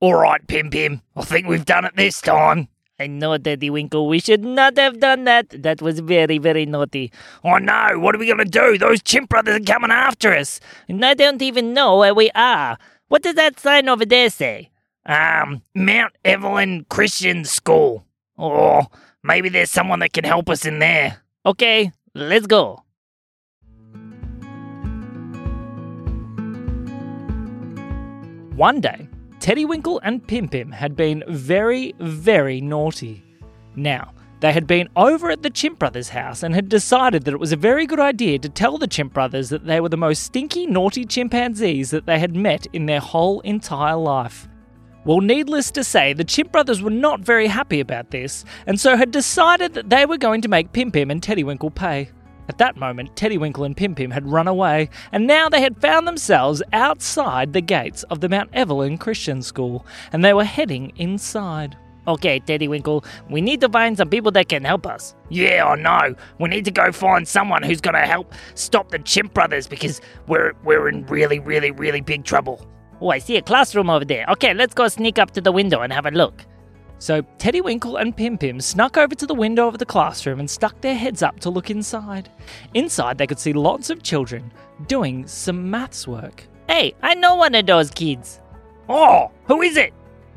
All right, Pim Pim. I think we've done it this time. I know, Teddy Winkle. We should not have done that. That was very, very naughty. Oh no, what are we going to do? Those chimp brothers are coming after us. And I don't even know where we are. What does that sign over there say? Um, Mount Evelyn Christian School. Or maybe there's someone that can help us in there. Okay, let's go. One day, Teddy Winkle and Pim Pim had been very, very naughty. Now, they had been over at the Chimp Brothers' house and had decided that it was a very good idea to tell the Chimp Brothers that they were the most stinky, naughty chimpanzees that they had met in their whole entire life. Well, needless to say, the Chimp Brothers were not very happy about this, and so had decided that they were going to make Pim Pim and Teddy Winkle pay. At that moment, Teddy Winkle and Pim Pim had run away, and now they had found themselves outside the gates of the Mount Evelyn Christian School, and they were heading inside. Okay, Teddy Winkle, we need to find some people that can help us. Yeah, I know. We need to go find someone who's going to help stop the Chimp Brothers because we're we're in really, really, really big trouble. Oh, I see a classroom over there. Okay, let's go sneak up to the window and have a look. So Teddy Winkle and Pim Pim snuck over to the window of the classroom and stuck their heads up to look inside. Inside, they could see lots of children doing some maths work. Hey, I know one of those kids. Oh, who is it?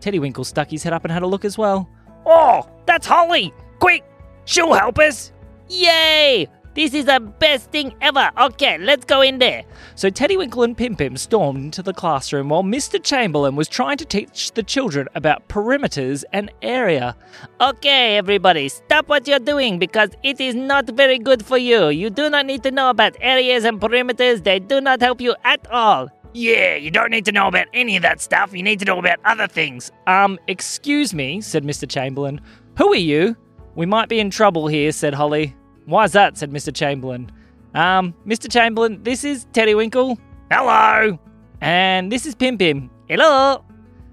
Teddy Winkle stuck his head up and had a look as well. Oh, that's Holly. Quick, she'll help us. Yay! This is the best thing ever. Okay, let's go in there. So Teddy Winkle and Pim Pim stormed into the classroom while Mr. Chamberlin was trying to teach the children about perimeters and area. Okay, everybody, stop what you're doing because it is not very good for you. You do not need to know about areas and perimeters, they do not help you at all. Yeah, you don't need to know about any of that stuff. You need to know about other things. Um, excuse me, said Mr. Chamberlin. Who are you? We might be in trouble here, said Holly. Why's that? said Mr. Chamberlin. Um, Mr. Chamberlin, this is Teddy Winkle. Hello. And this is Pim Pim. Hello.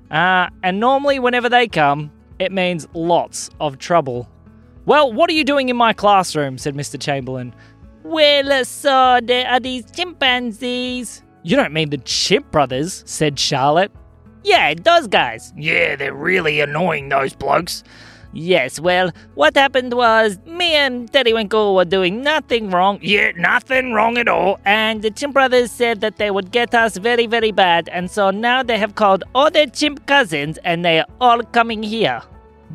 Uh, and normally, whenever they come, it means lots of trouble. Well, what are you doing in my classroom? said Mr. Chamberlin. Well, so there are these chimpanzees. You don't mean the Chimp Brothers, said Charlotte. Yeah, those guys. Yeah, they're really annoying, those blokes. Yes, well, what happened was me and Teddy Winkle were doing nothing wrong. Yeah, nothing wrong at all. And the Chimp Brothers said that they would get us very, very bad. And so now they have called all their chimp cousins and they are all coming here.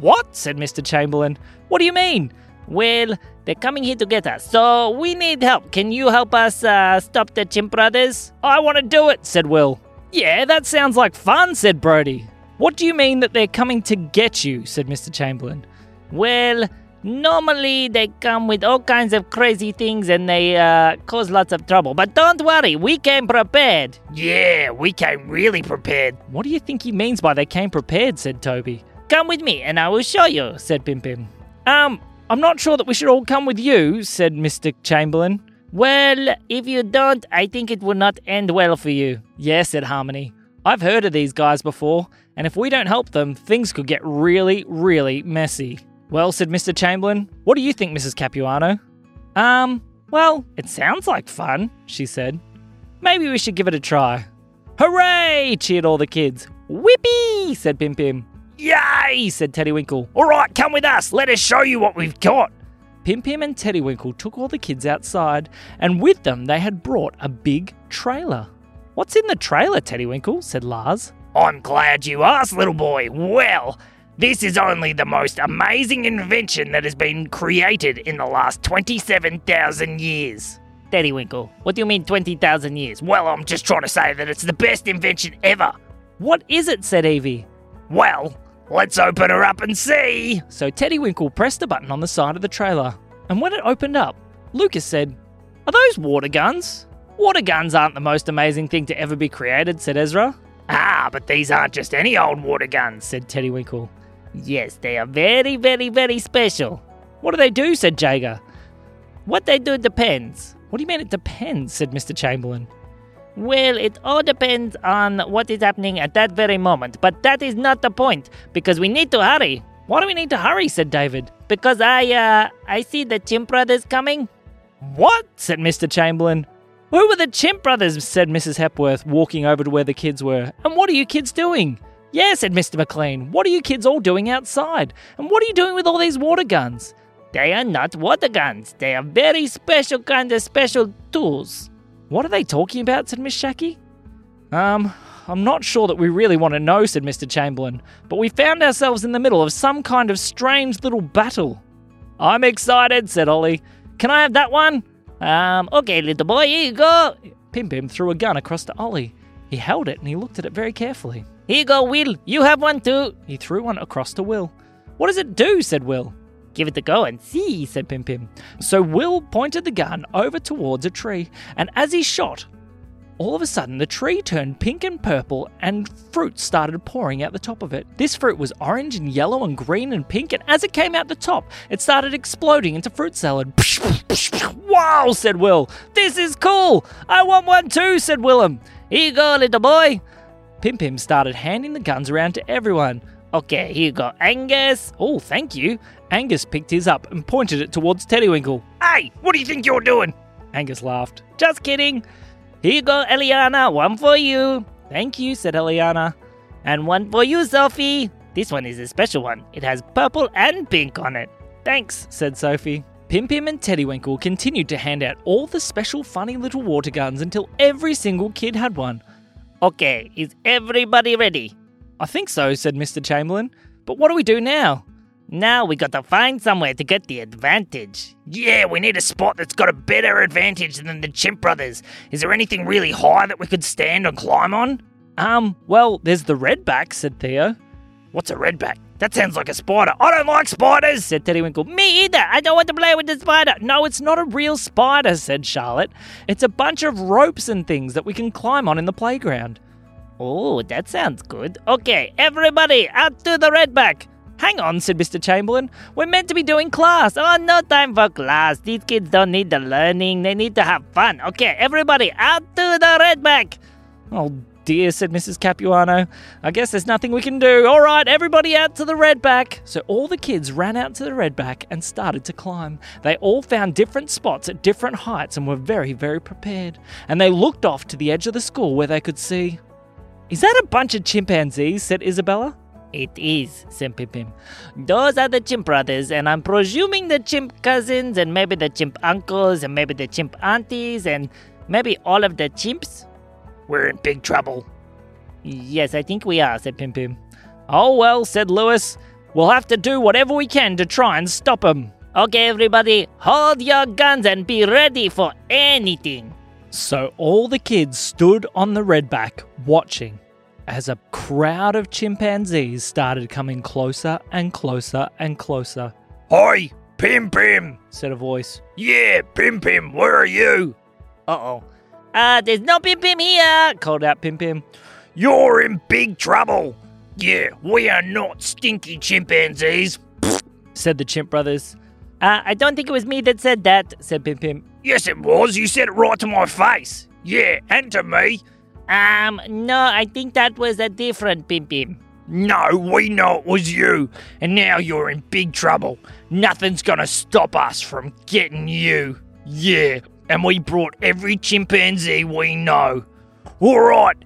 What? said Mr. Chamberlin. What do you mean? Well, they're coming here to get us. So we need help. Can you help us uh, stop the Chimp Brothers? I want to do it, said Will. Yeah, that sounds like fun, said Brody. What do you mean that they're coming to get you? said Mr. Chamberlin. Well, normally they come with all kinds of crazy things and they uh, cause lots of trouble. But don't worry, we came prepared. Yeah, we came really prepared. What do you think he means by they came prepared? said Toby. Come with me and I will show you, said Pim Pim. Um, I'm not sure that we should all come with you, said Mr. Chamberlin. Well, if you don't, I think it will not end well for you. Yes, said Harmony. I've heard of these guys before, and if we don't help them, things could get really, really messy. Well, said Mr. Chamberlin, what do you think, Mrs. Capuano? Um, well, it sounds like fun, she said. Maybe we should give it a try. Hooray! cheered all the kids. Whippy! said Pim Pim. Yay! said Teddy Winkle. All right, come with us. Let us show you what we've got. Pim Pim and Teddy Winkle took all the kids outside, and with them they had brought a big trailer. What's in the trailer, Teddy Winkle? said Lars. I'm glad you asked, little boy. Well, this is only the most amazing invention that has been created in the last 27,000 years. Teddy Winkle, what do you mean 20,000 years? Well, I'm just trying to say that it's the best invention ever. What is it? said Evie. Well, let's open her up and see. So Teddy Winkle pressed a button on the side of the trailer, and when it opened up, Lucas said, Are those water guns? Water guns aren't the most amazing thing to ever be created, said Ezra. Ah, but these aren't just any old water guns, said Teddy Winkle. Yes, they are very, very, very special. What do they do? said Jager. What they do depends. What do you mean it depends? said Mr. Chamberlin. Well, it all depends on what is happening at that very moment, but that is not the point, because we need to hurry. Why do we need to hurry? said David. Because I, uh, I see the Chimp Brothers coming. What? said Mr. Chamberlin. Who were the Chimp Brothers? said Mrs. Hepworth, walking over to where the kids were. And what are you kids doing? Yeah, said Mr. McLean. What are you kids all doing outside? And what are you doing with all these water guns? They are not water guns. They are very special kind of special tools. What are they talking about? said Miss Shacky. Um, I'm not sure that we really want to know, said Mr. Chamberlin, but we found ourselves in the middle of some kind of strange little battle. I'm excited, said Ollie. Can I have that one? Um, okay, little boy, here you go. Pim Pim threw a gun across to Ollie. He held it and he looked at it very carefully. Here you go, Will. You have one too. He threw one across to Will. What does it do? said Will. Give it a go and see, said Pim Pim. So Will pointed the gun over towards a tree, and as he shot, all of a sudden the tree turned pink and purple and fruit started pouring out the top of it. This fruit was orange and yellow and green and pink, and as it came out the top, it started exploding into fruit salad. Wow, said Will. This is cool. I want one too, said Willem. Here you go, little boy. Pim Pim started handing the guns around to everyone. Okay, here you go, Angus. Oh, thank you. Angus picked his up and pointed it towards Teddywinkle. Hey, what do you think you're doing? Angus laughed. Just kidding. Here you go, Eliana. One for you. Thank you, said Eliana. And one for you, Sophie. This one is a special one. It has purple and pink on it. Thanks, said Sophie. Pim Pim and Teddywinkle continued to hand out all the special funny little water guns until every single kid had one. Okay, is everybody ready? I think so, said Mr. Chamberlin. But what do we do now? Now we got to find somewhere to get the advantage. Yeah, we need a spot that's got a better advantage than the Chimp Brothers. Is there anything really high that we could stand and climb on? Um, well, there's the redback, said Theo. What's a redback? That sounds like a spider. I don't like spiders, said Teddy Winkle. Me either. I don't want to play with the spider. No, it's not a real spider, said Charlotte. It's a bunch of ropes and things that we can climb on in the playground. Oh, that sounds good. Okay, everybody, out to the redback. Hang on, said Mr. Chamberlin. We're meant to be doing class. Oh, no time for class. These kids don't need the learning. They need to have fun. Okay, everybody, out to the redback. Oh, dear, said Mrs. Capuano. I guess there's nothing we can do. All right, everybody out to the redback. So all the kids ran out to the redback and started to climb. They all found different spots at different heights and were very, very prepared. And they looked off to the edge of the school where they could see. Is that a bunch of chimpanzees? said Isabella. It is, said Pim Pim. Those are the chimp brothers, and I'm presuming the chimp cousins, and maybe the chimp uncles, and maybe the chimp aunties, and maybe all of the chimps. We're in big trouble. Yes, I think we are, said Pim Pim. Oh well, said Lewis. We'll have to do whatever we can to try and stop them. Okay, everybody, hold your guns and be ready for anything. So all the kids stood on the redback, watching as a crowd of chimpanzees started coming closer and closer and closer. Hi, Pim Pim, said a voice. Yeah, Pim Pim, where are you? Uh oh. Uh, there's no Pim Pim here, called out Pim Pim. You're in big trouble. Yeah, we are not stinky chimpanzees, said the chimp brothers. Uh, I don't think it was me that said that, said Pim Pim. Yes, it was. You said it right to my face. Yeah, and to me. Um, no, I think that was a different Pim Pim. No, we know it was you, and now you're in big trouble. Nothing's gonna stop us from getting you. Yeah, and we brought every chimpanzee we know. Alright,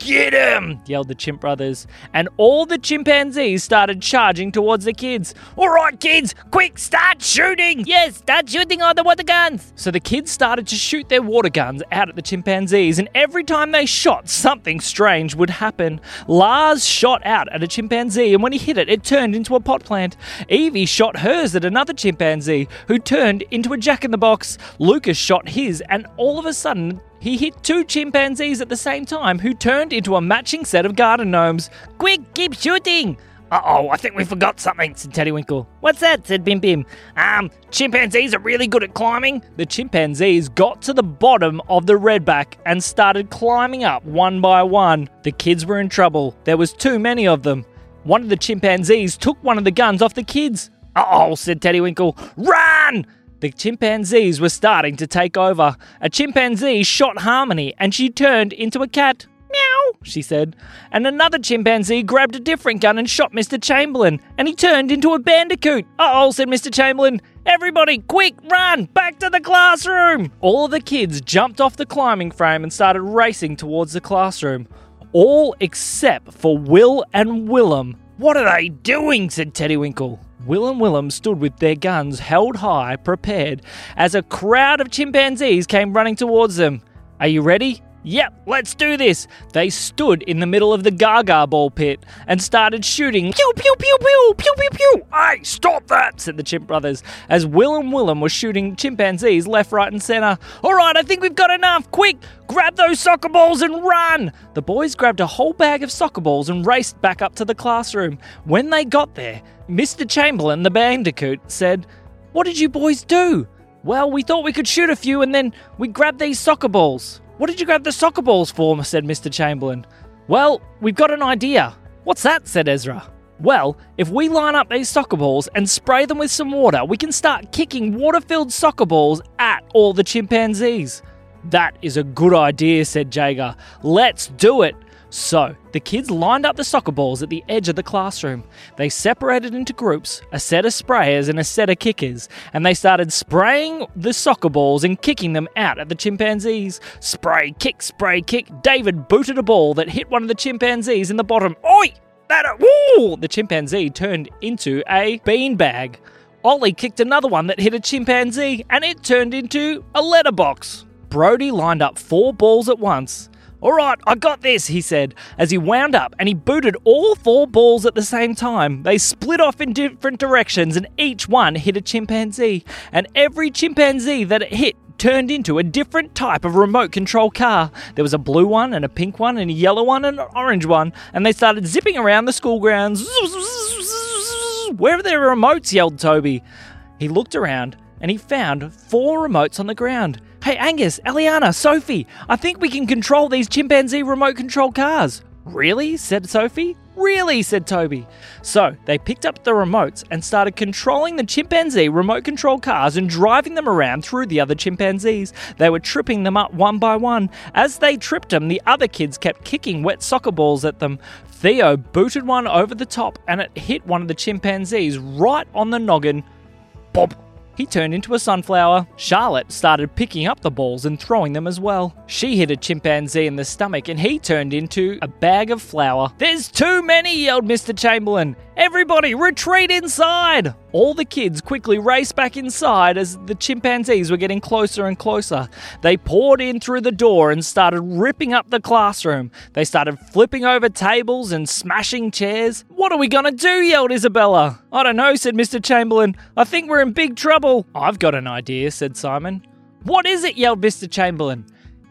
Get him! yelled the chimp brothers, and all the chimpanzees started charging towards the kids. All right, kids, quick, start shooting! Yes, start shooting all the water guns! So the kids started to shoot their water guns out at the chimpanzees, and every time they shot, something strange would happen. Lars shot out at a chimpanzee, and when he hit it, it turned into a pot plant. Evie shot hers at another chimpanzee, who turned into a jack in the box. Lucas shot his, and all of a sudden, he hit two chimpanzees at the same time who turned into a matching set of garden gnomes. Quick, keep shooting! Uh oh, I think we forgot something, said Teddywinkle. What's that? said Pim Pim. Um, chimpanzees are really good at climbing. The chimpanzees got to the bottom of the redback and started climbing up one by one. The kids were in trouble. There was too many of them. One of the chimpanzees took one of the guns off the kids. Uh oh, said Teddywinkle. Run! The chimpanzees were starting to take over. A chimpanzee shot Harmony and she turned into a cat. Meow, she said. And another chimpanzee grabbed a different gun and shot Mr. Chamberlin, and he turned into a bandicoot. Uh oh, said Mr. Chamberlin. Everybody, quick, run! Back to the classroom! All the kids jumped off the climbing frame and started racing towards the classroom. all except for Will and Willem. What are they doing? said Teddy Winkle. Will and Willem stood with their guns held high, prepared, as a crowd of chimpanzees came running towards them. Are you ready? Yep, let's do this. They stood in the middle of the Gaga ball pit and started shooting. Pew, pew, pew, pew, pew, pew, pew. Hey, stop that, said the Chimp Brothers, as Will and Willem were shooting chimpanzees left, right, and centre. All right, I think we've got enough. Quick, grab those soccer balls and run. The boys grabbed a whole bag of soccer balls and raced back up to the classroom. When they got there, Mr. Chamberlin, the bandicoot, said, What did you boys do? Well, we thought we could shoot a few and then we grabbed these soccer balls. What did you grab the soccer balls for? said Mr. Chamberlin. Well, we've got an idea. What's that? said Ezra. Well, if we line up these soccer balls and spray them with some water, we can start kicking water filled soccer balls at all the chimpanzees. That is a good idea, said Jager. Let's do it. So, the kids lined up the soccer balls at the edge of the classroom. They separated into groups, a set of sprayers and a set of kickers, and they started spraying the soccer balls and kicking them out at the chimpanzees. Spray, kick, spray, kick. David booted a ball that hit one of the chimpanzees in the bottom. Oi! That uh, woo! The chimpanzee turned into a beanbag. Ollie kicked another one that hit a chimpanzee, and it turned into a letterbox. Brody lined up four balls at once all right, I got this, he said, as he wound up and he booted all four balls at the same time. They split off in different directions and each one hit a chimpanzee. And every chimpanzee that it hit turned into a different type of remote control car. There was a blue one and a pink one and a yellow one and an orange one, and they started zipping around the school grounds. Where are their remotes? yelled Toby. He looked around and he found four remotes on the ground. Hey, Angus, Eliana, Sophie, I think we can control these chimpanzee remote control cars. Really? said Sophie. Really? said Toby. So they picked up the remotes and started controlling the chimpanzee remote control cars and driving them around through the other chimpanzees. They were tripping them up one by one. As they tripped them, the other kids kept kicking wet soccer balls at them. Theo booted one over the top and it hit one of the chimpanzees right on the noggin. Bob! He turned into a sunflower. Charlotte started picking up the balls and throwing them as well. She hit a chimpanzee in the stomach and he turned into a bag of flour. There's too many, yelled Mr. Chamberlin. Everybody, retreat inside! All the kids quickly raced back inside as the chimpanzees were getting closer and closer. They poured in through the door and started ripping up the classroom. They started flipping over tables and smashing chairs. What are we gonna do? yelled Isabella. I don't know, said Mr. Chamberlin. I think we're in big trouble. I've got an idea, said Simon. What is it? yelled Mr. Chamberlin.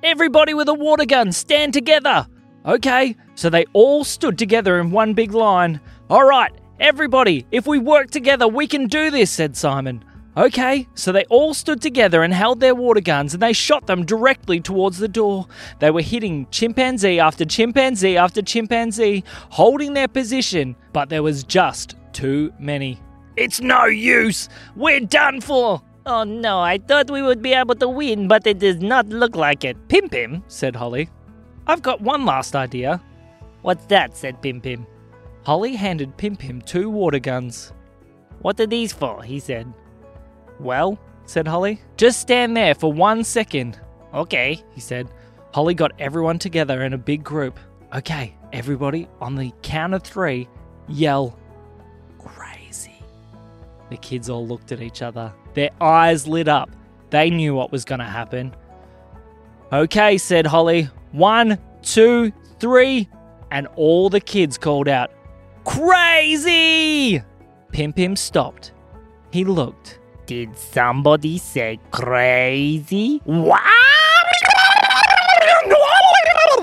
Everybody with a water gun, stand together. Okay, so they all stood together in one big line. All right, everybody, if we work together, we can do this, said Simon. Okay, so they all stood together and held their water guns and they shot them directly towards the door. They were hitting chimpanzee after chimpanzee after chimpanzee, holding their position, but there was just too many. It's no use! We're done for! Oh no, I thought we would be able to win, but it does not look like it. Pim Pim, said Holly. I've got one last idea. What's that? said Pim Pim. Holly handed Pim Pim two water guns. What are these for? he said. Well, said Holly, just stand there for one second. Okay, he said. Holly got everyone together in a big group. Okay, everybody, on the count of three, yell crazy. The kids all looked at each other. Their eyes lit up. They knew what was going to happen. Okay, said Holly. One, two, three. And all the kids called out, Crazy! Pim Pim stopped. He looked. Did somebody say crazy? What?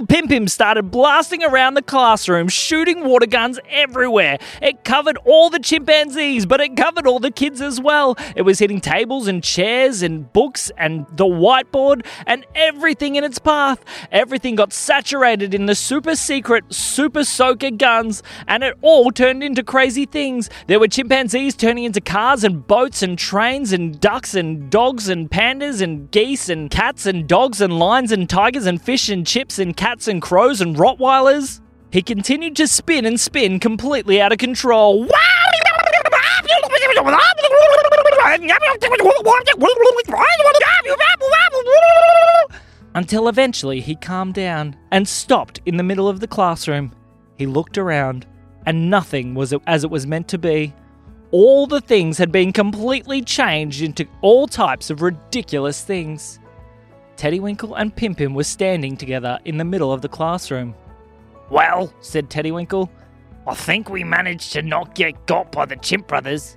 Pim Pim started blasting around the classroom, shooting water guns everywhere. It covered all the chimpanzees, but it covered all the kids as well. It was hitting tables and chairs and books and the whiteboard and everything in its path. Everything got saturated in the super secret super soaker guns, and it all turned into crazy things. There were chimpanzees turning into cars and boats and trains and ducks and dogs and pandas and geese and cats and dogs and lions and tigers and fish and chips and cats cats and crows and Rottweilers? He continued to spin and spin completely out of control. until eventually he calmed down and stopped in the middle of the classroom. He looked around, and nothing was as it was meant to be. All the things had been completely changed into all types of ridiculous things. Teddywinkle and Pim Pim were standing together in the middle of the classroom. Well, Said Teddywinkle, I think we managed to not get got by the Chimp Brothers.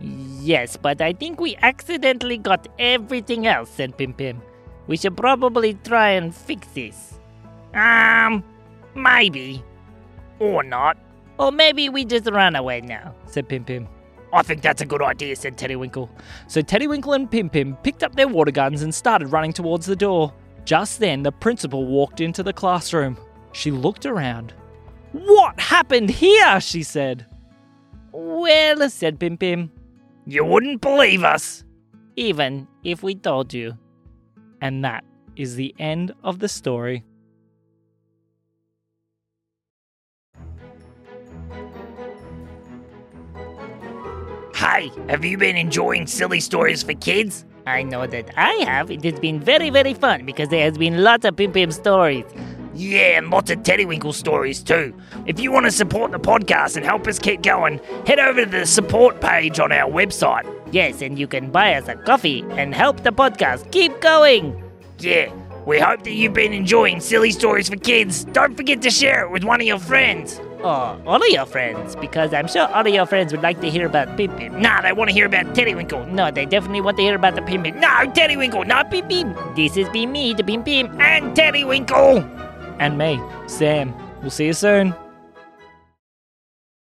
Yes, but I think we accidentally got everything else, said Pim Pim. We should probably try and fix this. Um, maybe. Or not. Or maybe we just run away now. said Pim Pim. I think that's a good idea, said Teddywinkle. So Teddywinkle and Pim Pim picked up their water guns and started running towards the door. Just then, the principal walked into the classroom. She looked around. What happened here? she said. Well, said Pim Pim, You wouldn't believe us. even if we told you. And that is the end of the story. Hey, have you been enjoying silly stories for kids? I know that I have. It has been very, very fun because there has been lots of Pim Pim stories. Yeah, and lots of Teddywinkle stories too. If you want to support the podcast and help us keep going, head over to the support page on our website. Yes, and you can buy us a coffee and help the podcast keep going. Yeah, we hope that you've been enjoying silly stories for kids. Don't forget to share it with one of your friends. Or all of your friends, because I'm sure all of your friends would like to hear about Pim Pim. Nah, they want to hear about Teddywinkle. No, they definitely want to hear about the Pim Pim. No, Teddywinkle, not Pim Pim. This is be me, the Pim Pim. And Teddywinkle. And me, Sam. We'll see you soon.